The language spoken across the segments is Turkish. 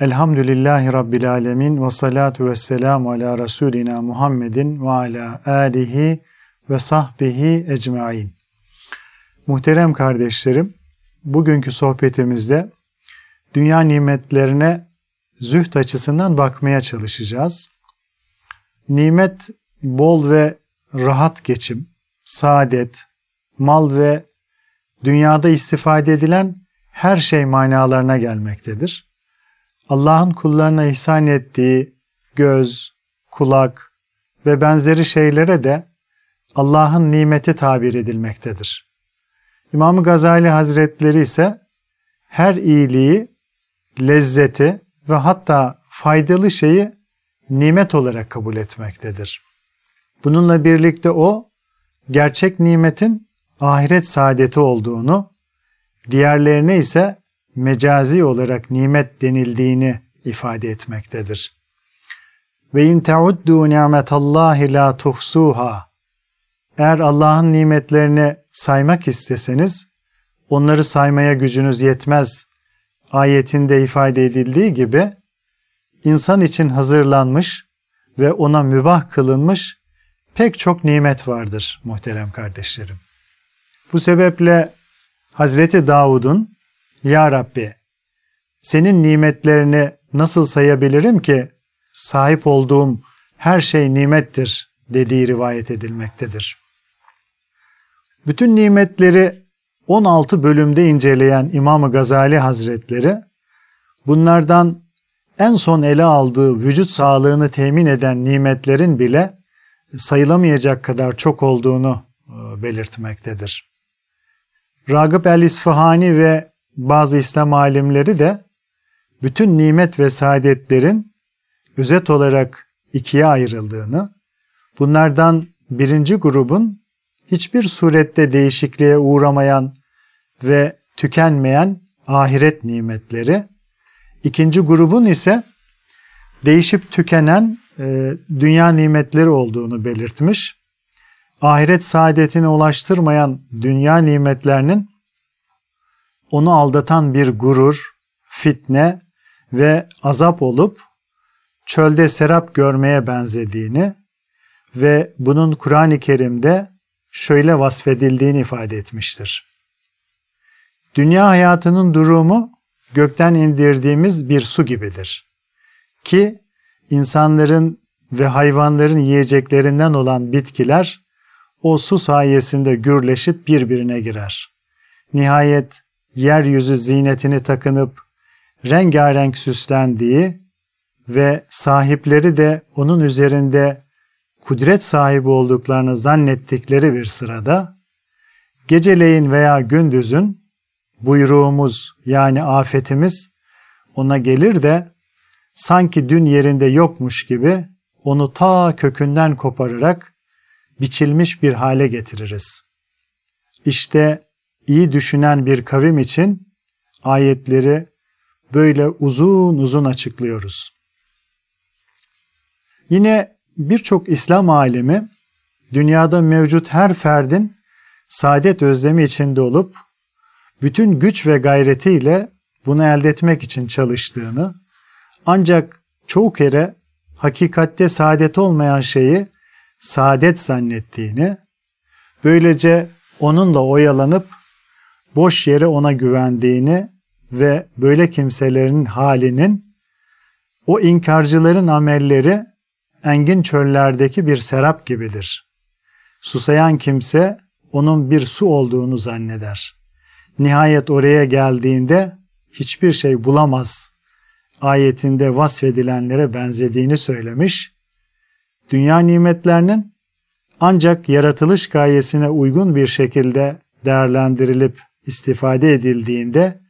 Elhamdülillahi Rabbil alemin ve salatu ve selamu ala Resulina Muhammedin ve ala alihi ve sahbihi ecmain. Muhterem kardeşlerim, bugünkü sohbetimizde dünya nimetlerine züht açısından bakmaya çalışacağız. Nimet bol ve rahat geçim, saadet, mal ve dünyada istifade edilen her şey manalarına gelmektedir. Allah'ın kullarına ihsan ettiği göz, kulak ve benzeri şeylere de Allah'ın nimeti tabir edilmektedir. İmam Gazali Hazretleri ise her iyiliği, lezzeti ve hatta faydalı şeyi nimet olarak kabul etmektedir. Bununla birlikte o, gerçek nimetin ahiret saadeti olduğunu, diğerlerine ise mecazi olarak nimet denildiğini ifade etmektedir. Ve in teuddu ni'metallahi la tuhsuha. Eğer Allah'ın nimetlerini saymak isteseniz onları saymaya gücünüz yetmez. Ayetinde ifade edildiği gibi insan için hazırlanmış ve ona mübah kılınmış pek çok nimet vardır muhterem kardeşlerim. Bu sebeple Hazreti Davud'un ya Rabbi, senin nimetlerini nasıl sayabilirim ki sahip olduğum her şey nimettir dediği rivayet edilmektedir. Bütün nimetleri 16 bölümde inceleyen İmam Gazali Hazretleri bunlardan en son ele aldığı vücut sağlığını temin eden nimetlerin bile sayılamayacak kadar çok olduğunu e, belirtmektedir. Ragıp el-İsfahani ve bazı İslam alimleri de bütün nimet ve saadetlerin özet olarak ikiye ayrıldığını, bunlardan birinci grubun hiçbir surette değişikliğe uğramayan ve tükenmeyen ahiret nimetleri, ikinci grubun ise değişip tükenen e, dünya nimetleri olduğunu belirtmiş. Ahiret saadetine ulaştırmayan dünya nimetlerinin onu aldatan bir gurur, fitne ve azap olup çölde serap görmeye benzediğini ve bunun Kur'an-ı Kerim'de şöyle vasfedildiğini ifade etmiştir. Dünya hayatının durumu gökten indirdiğimiz bir su gibidir. Ki insanların ve hayvanların yiyeceklerinden olan bitkiler o su sayesinde gürleşip birbirine girer. Nihayet yeryüzü zinetini takınıp rengarenk süslendiği ve sahipleri de onun üzerinde kudret sahibi olduklarını zannettikleri bir sırada geceleyin veya gündüzün buyruğumuz yani afetimiz ona gelir de sanki dün yerinde yokmuş gibi onu ta kökünden kopararak biçilmiş bir hale getiririz. İşte iyi düşünen bir kavim için ayetleri böyle uzun uzun açıklıyoruz. Yine birçok İslam alemi dünyada mevcut her ferdin saadet özlemi içinde olup bütün güç ve gayretiyle bunu elde etmek için çalıştığını ancak çoğu kere hakikatte saadet olmayan şeyi saadet zannettiğini, böylece onunla oyalanıp boş yere ona güvendiğini ve böyle kimselerin halinin O inkarcıların amelleri engin çöllerdeki bir serap gibidir. Susayan kimse onun bir su olduğunu zanneder. Nihayet oraya geldiğinde hiçbir şey bulamaz. Ayetinde vasfedilenlere benzediğini söylemiş. Dünya nimetlerinin ancak yaratılış gayesine uygun bir şekilde değerlendirilip istifade edildiğinde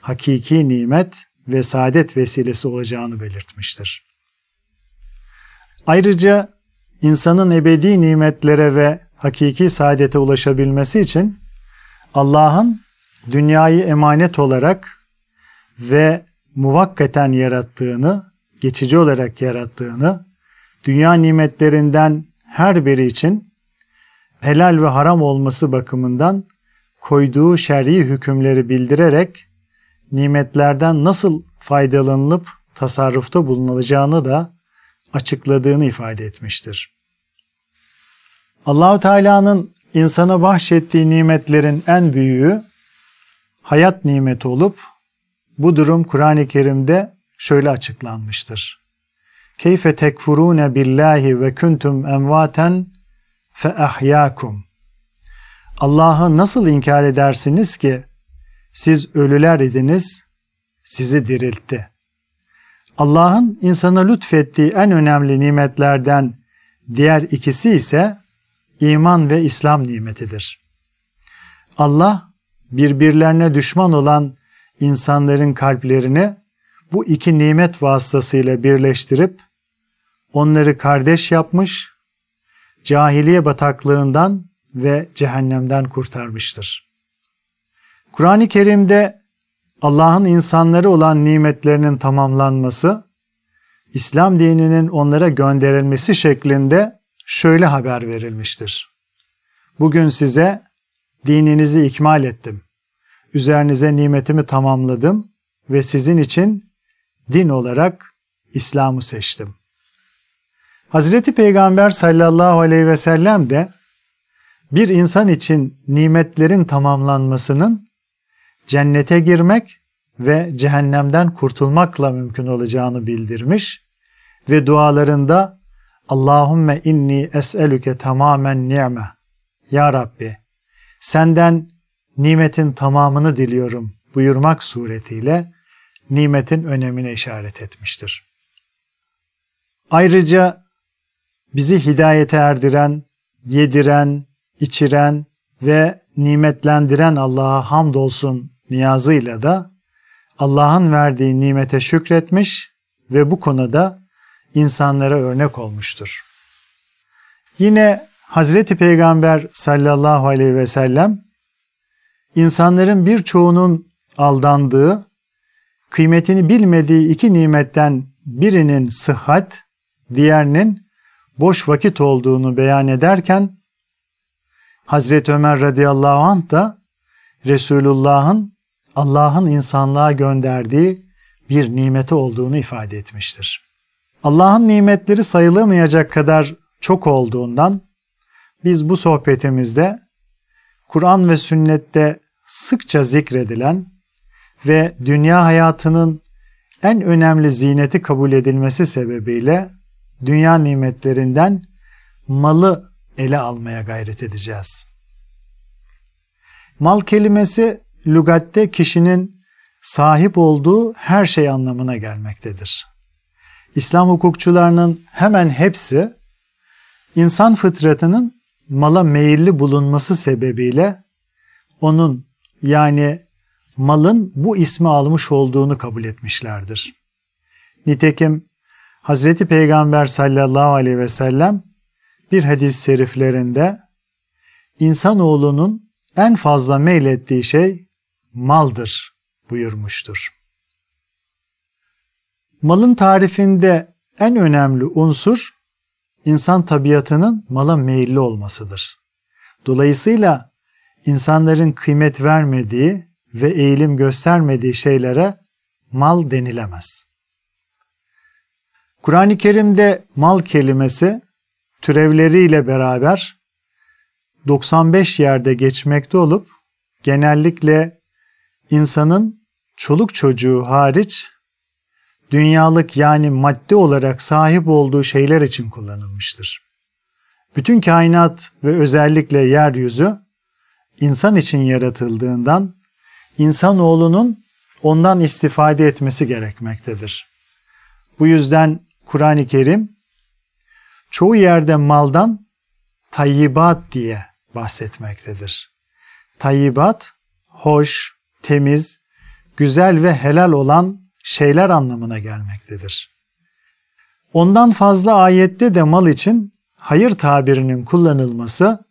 hakiki nimet ve saadet vesilesi olacağını belirtmiştir. Ayrıca insanın ebedi nimetlere ve hakiki saadete ulaşabilmesi için Allah'ın dünyayı emanet olarak ve muvakkaten yarattığını, geçici olarak yarattığını, dünya nimetlerinden her biri için helal ve haram olması bakımından koyduğu şer'i hükümleri bildirerek nimetlerden nasıl faydalanılıp tasarrufta bulunulacağını da açıkladığını ifade etmiştir. Allahu Teala'nın insana bahşettiği nimetlerin en büyüğü hayat nimeti olup bu durum Kur'an-ı Kerim'de şöyle açıklanmıştır. Keyfe tekfurune billahi ve kuntum emvaten fe ahyakum. Allah'ı nasıl inkar edersiniz ki siz ölüler idiniz, sizi diriltti. Allah'ın insana lütfettiği en önemli nimetlerden diğer ikisi ise iman ve İslam nimetidir. Allah birbirlerine düşman olan insanların kalplerini bu iki nimet vasıtasıyla birleştirip onları kardeş yapmış, cahiliye bataklığından ve cehennemden kurtarmıştır. Kur'an-ı Kerim'de Allah'ın insanları olan nimetlerinin tamamlanması, İslam dininin onlara gönderilmesi şeklinde şöyle haber verilmiştir. Bugün size dininizi ikmal ettim. Üzerinize nimetimi tamamladım ve sizin için din olarak İslam'ı seçtim. Hazreti Peygamber sallallahu aleyhi ve sellem de bir insan için nimetlerin tamamlanmasının cennete girmek ve cehennemden kurtulmakla mümkün olacağını bildirmiş ve dualarında Allahümme inni es'elüke tamamen ni'me. Ya Rabbi senden nimetin tamamını diliyorum buyurmak suretiyle nimetin önemine işaret etmiştir. Ayrıca bizi hidayete erdiren, yediren, içiren ve nimetlendiren Allah'a hamdolsun niyazıyla da Allah'ın verdiği nimete şükretmiş ve bu konuda insanlara örnek olmuştur. Yine Hazreti Peygamber sallallahu aleyhi ve sellem insanların birçoğunun aldandığı, kıymetini bilmediği iki nimetten birinin sıhhat, diğerinin boş vakit olduğunu beyan ederken Hazreti Ömer radıyallahu anh da Resulullah'ın Allah'ın insanlığa gönderdiği bir nimeti olduğunu ifade etmiştir. Allah'ın nimetleri sayılamayacak kadar çok olduğundan biz bu sohbetimizde Kur'an ve sünnette sıkça zikredilen ve dünya hayatının en önemli zineti kabul edilmesi sebebiyle dünya nimetlerinden malı ele almaya gayret edeceğiz. Mal kelimesi lügatte kişinin sahip olduğu her şey anlamına gelmektedir. İslam hukukçularının hemen hepsi insan fıtratının mala meyilli bulunması sebebiyle onun yani malın bu ismi almış olduğunu kabul etmişlerdir. Nitekim Hazreti Peygamber sallallahu aleyhi ve sellem bir hadis-i şeriflerinde insanoğlunun en fazla meylettiği şey maldır buyurmuştur. Malın tarifinde en önemli unsur insan tabiatının mala meyilli olmasıdır. Dolayısıyla insanların kıymet vermediği ve eğilim göstermediği şeylere mal denilemez. Kur'an-ı Kerim'de mal kelimesi türevleriyle beraber 95 yerde geçmekte olup genellikle insanın çoluk çocuğu hariç dünyalık yani madde olarak sahip olduğu şeyler için kullanılmıştır. Bütün kainat ve özellikle yeryüzü insan için yaratıldığından insanoğlunun ondan istifade etmesi gerekmektedir. Bu yüzden Kur'an-ı Kerim çoğu yerde maldan tayyibat diye bahsetmektedir. Tayyibat, hoş, temiz, güzel ve helal olan şeyler anlamına gelmektedir. Ondan fazla ayette de mal için hayır tabirinin kullanılması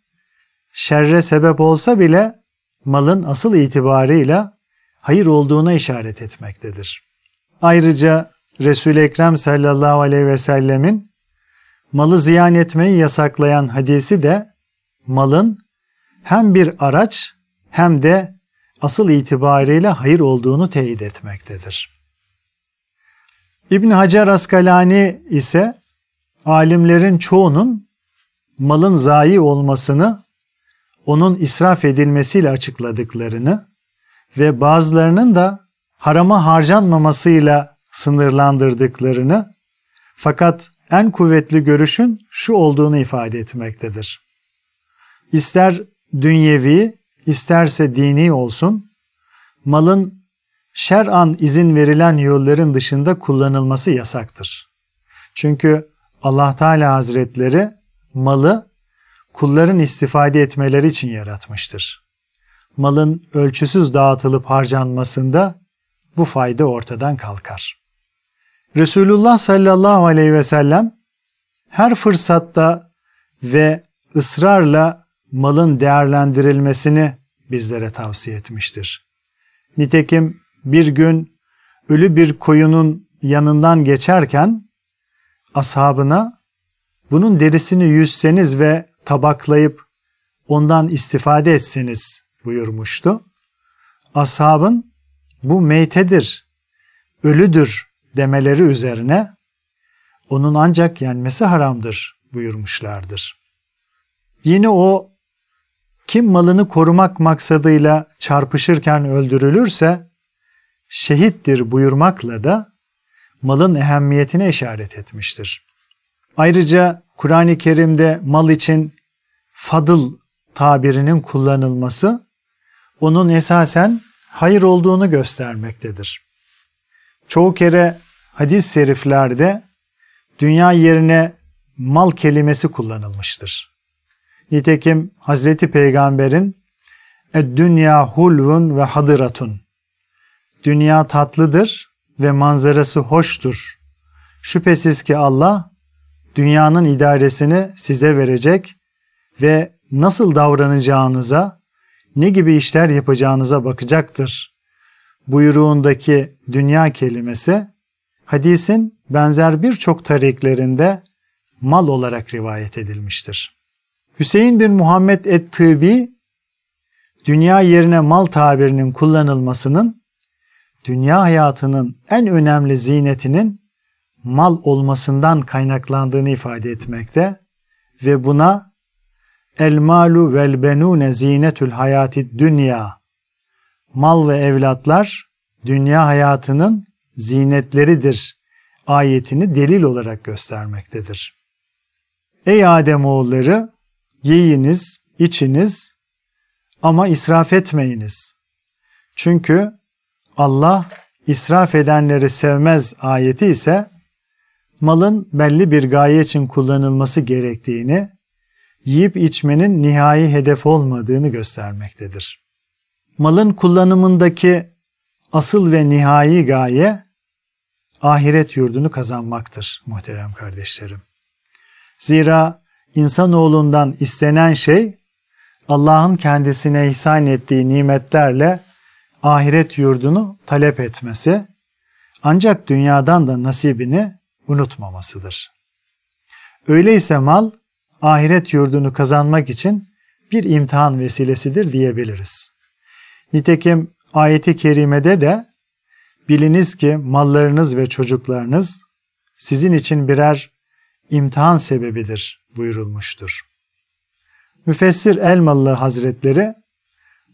şerre sebep olsa bile malın asıl itibarıyla hayır olduğuna işaret etmektedir. Ayrıca Resul-i Ekrem sallallahu aleyhi ve sellemin malı ziyan etmeyi yasaklayan hadisi de malın hem bir araç hem de asıl itibarıyla hayır olduğunu teyit etmektedir. İbn Hacer Askalani ise alimlerin çoğunun malın zayi olmasını onun israf edilmesiyle açıkladıklarını ve bazılarının da harama harcanmamasıyla sınırlandırdıklarını fakat en kuvvetli görüşün şu olduğunu ifade etmektedir. İster dünyevi, isterse dini olsun, malın şer'an izin verilen yolların dışında kullanılması yasaktır. Çünkü Allah Teala Hazretleri malı kulların istifade etmeleri için yaratmıştır. Malın ölçüsüz dağıtılıp harcanmasında bu fayda ortadan kalkar. Resulullah sallallahu aleyhi ve sellem her fırsatta ve ısrarla malın değerlendirilmesini bizlere tavsiye etmiştir. Nitekim bir gün ölü bir koyunun yanından geçerken ashabına bunun derisini yüzseniz ve tabaklayıp ondan istifade etseniz buyurmuştu. Ashabın bu meytedir, ölüdür demeleri üzerine onun ancak yenmesi haramdır buyurmuşlardır. Yine o kim malını korumak maksadıyla çarpışırken öldürülürse şehittir buyurmakla da malın ehemmiyetine işaret etmiştir. Ayrıca Kur'an-ı Kerim'de mal için fadıl tabirinin kullanılması onun esasen hayır olduğunu göstermektedir. Çoğu kere hadis-i şeriflerde dünya yerine mal kelimesi kullanılmıştır. Nitekim Hazreti Peygamber'in dünya hulvun ve hadıratun Dünya tatlıdır ve manzarası hoştur. Şüphesiz ki Allah dünyanın idaresini size verecek ve nasıl davranacağınıza, ne gibi işler yapacağınıza bakacaktır. Buyruğundaki dünya kelimesi hadisin benzer birçok tariklerinde mal olarak rivayet edilmiştir. Hüseyin bin Muhammed et-Tıbi dünya yerine mal tabirinin kullanılmasının dünya hayatının en önemli zinetinin mal olmasından kaynaklandığını ifade etmekte ve buna el malu vel benune zinetül hayati dünya mal ve evlatlar dünya hayatının zinetleridir ayetini delil olarak göstermektedir. Ey Adem oğulları yiyiniz, içiniz ama israf etmeyiniz. Çünkü Allah israf edenleri sevmez ayeti ise malın belli bir gaye için kullanılması gerektiğini, yiyip içmenin nihai hedef olmadığını göstermektedir. Malın kullanımındaki asıl ve nihai gaye ahiret yurdunu kazanmaktır muhterem kardeşlerim. Zira insanoğlundan istenen şey Allah'ın kendisine ihsan ettiği nimetlerle ahiret yurdunu talep etmesi ancak dünyadan da nasibini unutmamasıdır. Öyleyse mal ahiret yurdunu kazanmak için bir imtihan vesilesidir diyebiliriz. Nitekim ayeti kerimede de biliniz ki mallarınız ve çocuklarınız sizin için birer imtihan sebebidir buyurulmuştur. Müfessir Elmalı Hazretleri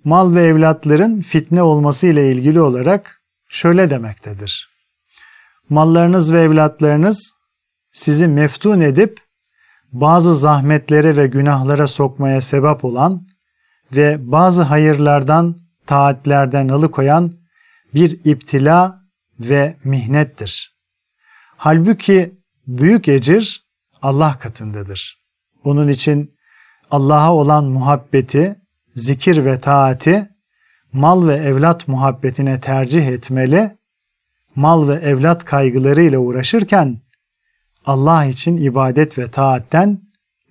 mal ve evlatların fitne olması ile ilgili olarak şöyle demektedir. mallarınız ve evlatlarınız sizi meftun edip bazı zahmetlere ve günahlara sokmaya sebep olan ve bazı hayırlardan, taatlerden alıkoyan bir iptila ve mihnettir. Halbuki büyük ecir Allah katındadır. Onun için Allah'a olan muhabbeti, zikir ve taati mal ve evlat muhabbetine tercih etmeli, mal ve evlat kaygılarıyla uğraşırken Allah için ibadet ve taatten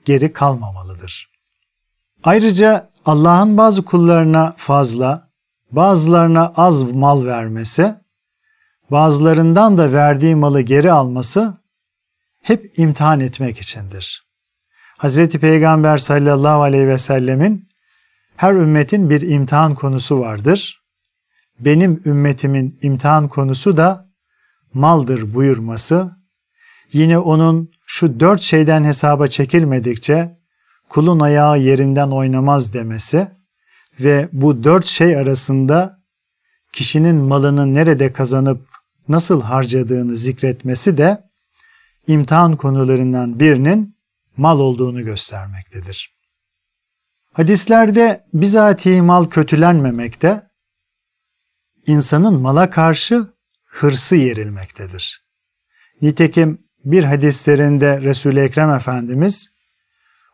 geri kalmamalıdır. Ayrıca Allah'ın bazı kullarına fazla, bazılarına az mal vermesi, bazılarından da verdiği malı geri alması hep imtihan etmek içindir. Hazreti Peygamber sallallahu aleyhi ve sellemin her ümmetin bir imtihan konusu vardır. Benim ümmetimin imtihan konusu da maldır buyurması, yine onun şu dört şeyden hesaba çekilmedikçe kulun ayağı yerinden oynamaz demesi ve bu dört şey arasında kişinin malını nerede kazanıp nasıl harcadığını zikretmesi de imtihan konularından birinin mal olduğunu göstermektedir. Hadislerde bizatihi mal kötülenmemekte, insanın mala karşı hırsı yerilmektedir. Nitekim bir hadislerinde Resul-i Ekrem Efendimiz,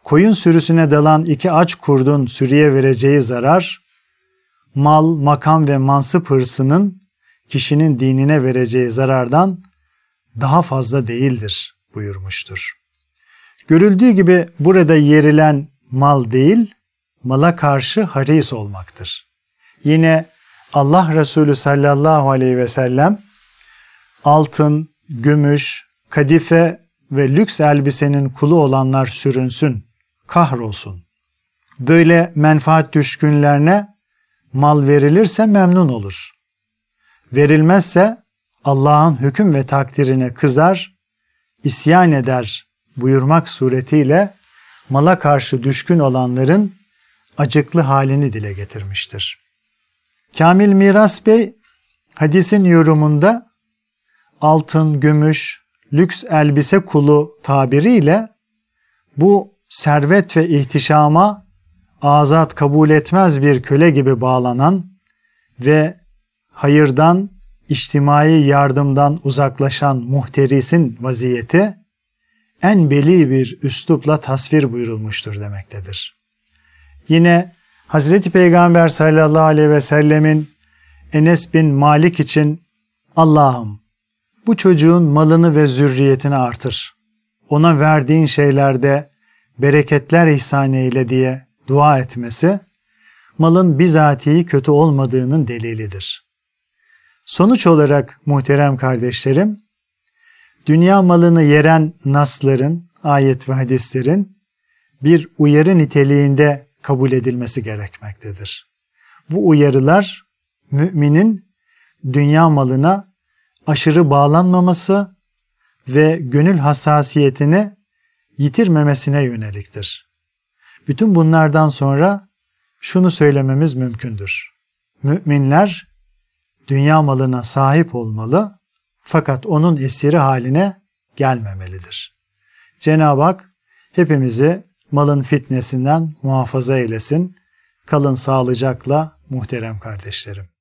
koyun sürüsüne dalan iki aç kurdun sürüye vereceği zarar, mal, makam ve mansıp hırsının kişinin dinine vereceği zarardan daha fazla değildir buyurmuştur. Görüldüğü gibi burada yerilen mal değil, mala karşı haris olmaktır. Yine Allah Resulü sallallahu aleyhi ve sellem altın, gümüş, kadife ve lüks elbisenin kulu olanlar sürünsün, kahrolsun. Böyle menfaat düşkünlerine mal verilirse memnun olur. Verilmezse Allah'ın hüküm ve takdirine kızar, isyan eder buyurmak suretiyle mala karşı düşkün olanların acıklı halini dile getirmiştir. Kamil Miras Bey hadisin yorumunda altın, gümüş, lüks elbise kulu tabiriyle bu servet ve ihtişama azat kabul etmez bir köle gibi bağlanan ve hayırdan, içtimai yardımdan uzaklaşan muhterisin vaziyeti en beli bir üslupla tasvir buyurulmuştur demektedir. Yine Hazreti Peygamber sallallahu aleyhi ve sellemin Enes bin Malik için Allah'ım bu çocuğun malını ve zürriyetini artır. Ona verdiğin şeylerde bereketler ihsan eyle diye dua etmesi malın bizatihi kötü olmadığının delilidir. Sonuç olarak muhterem kardeşlerim, dünya malını yeren nasların, ayet ve hadislerin bir uyarı niteliğinde kabul edilmesi gerekmektedir. Bu uyarılar müminin dünya malına aşırı bağlanmaması ve gönül hassasiyetini yitirmemesine yöneliktir. Bütün bunlardan sonra şunu söylememiz mümkündür. Müminler dünya malına sahip olmalı fakat onun esiri haline gelmemelidir. Cenab-ı Hak hepimizi malın fitnesinden muhafaza eylesin. Kalın sağlıcakla muhterem kardeşlerim.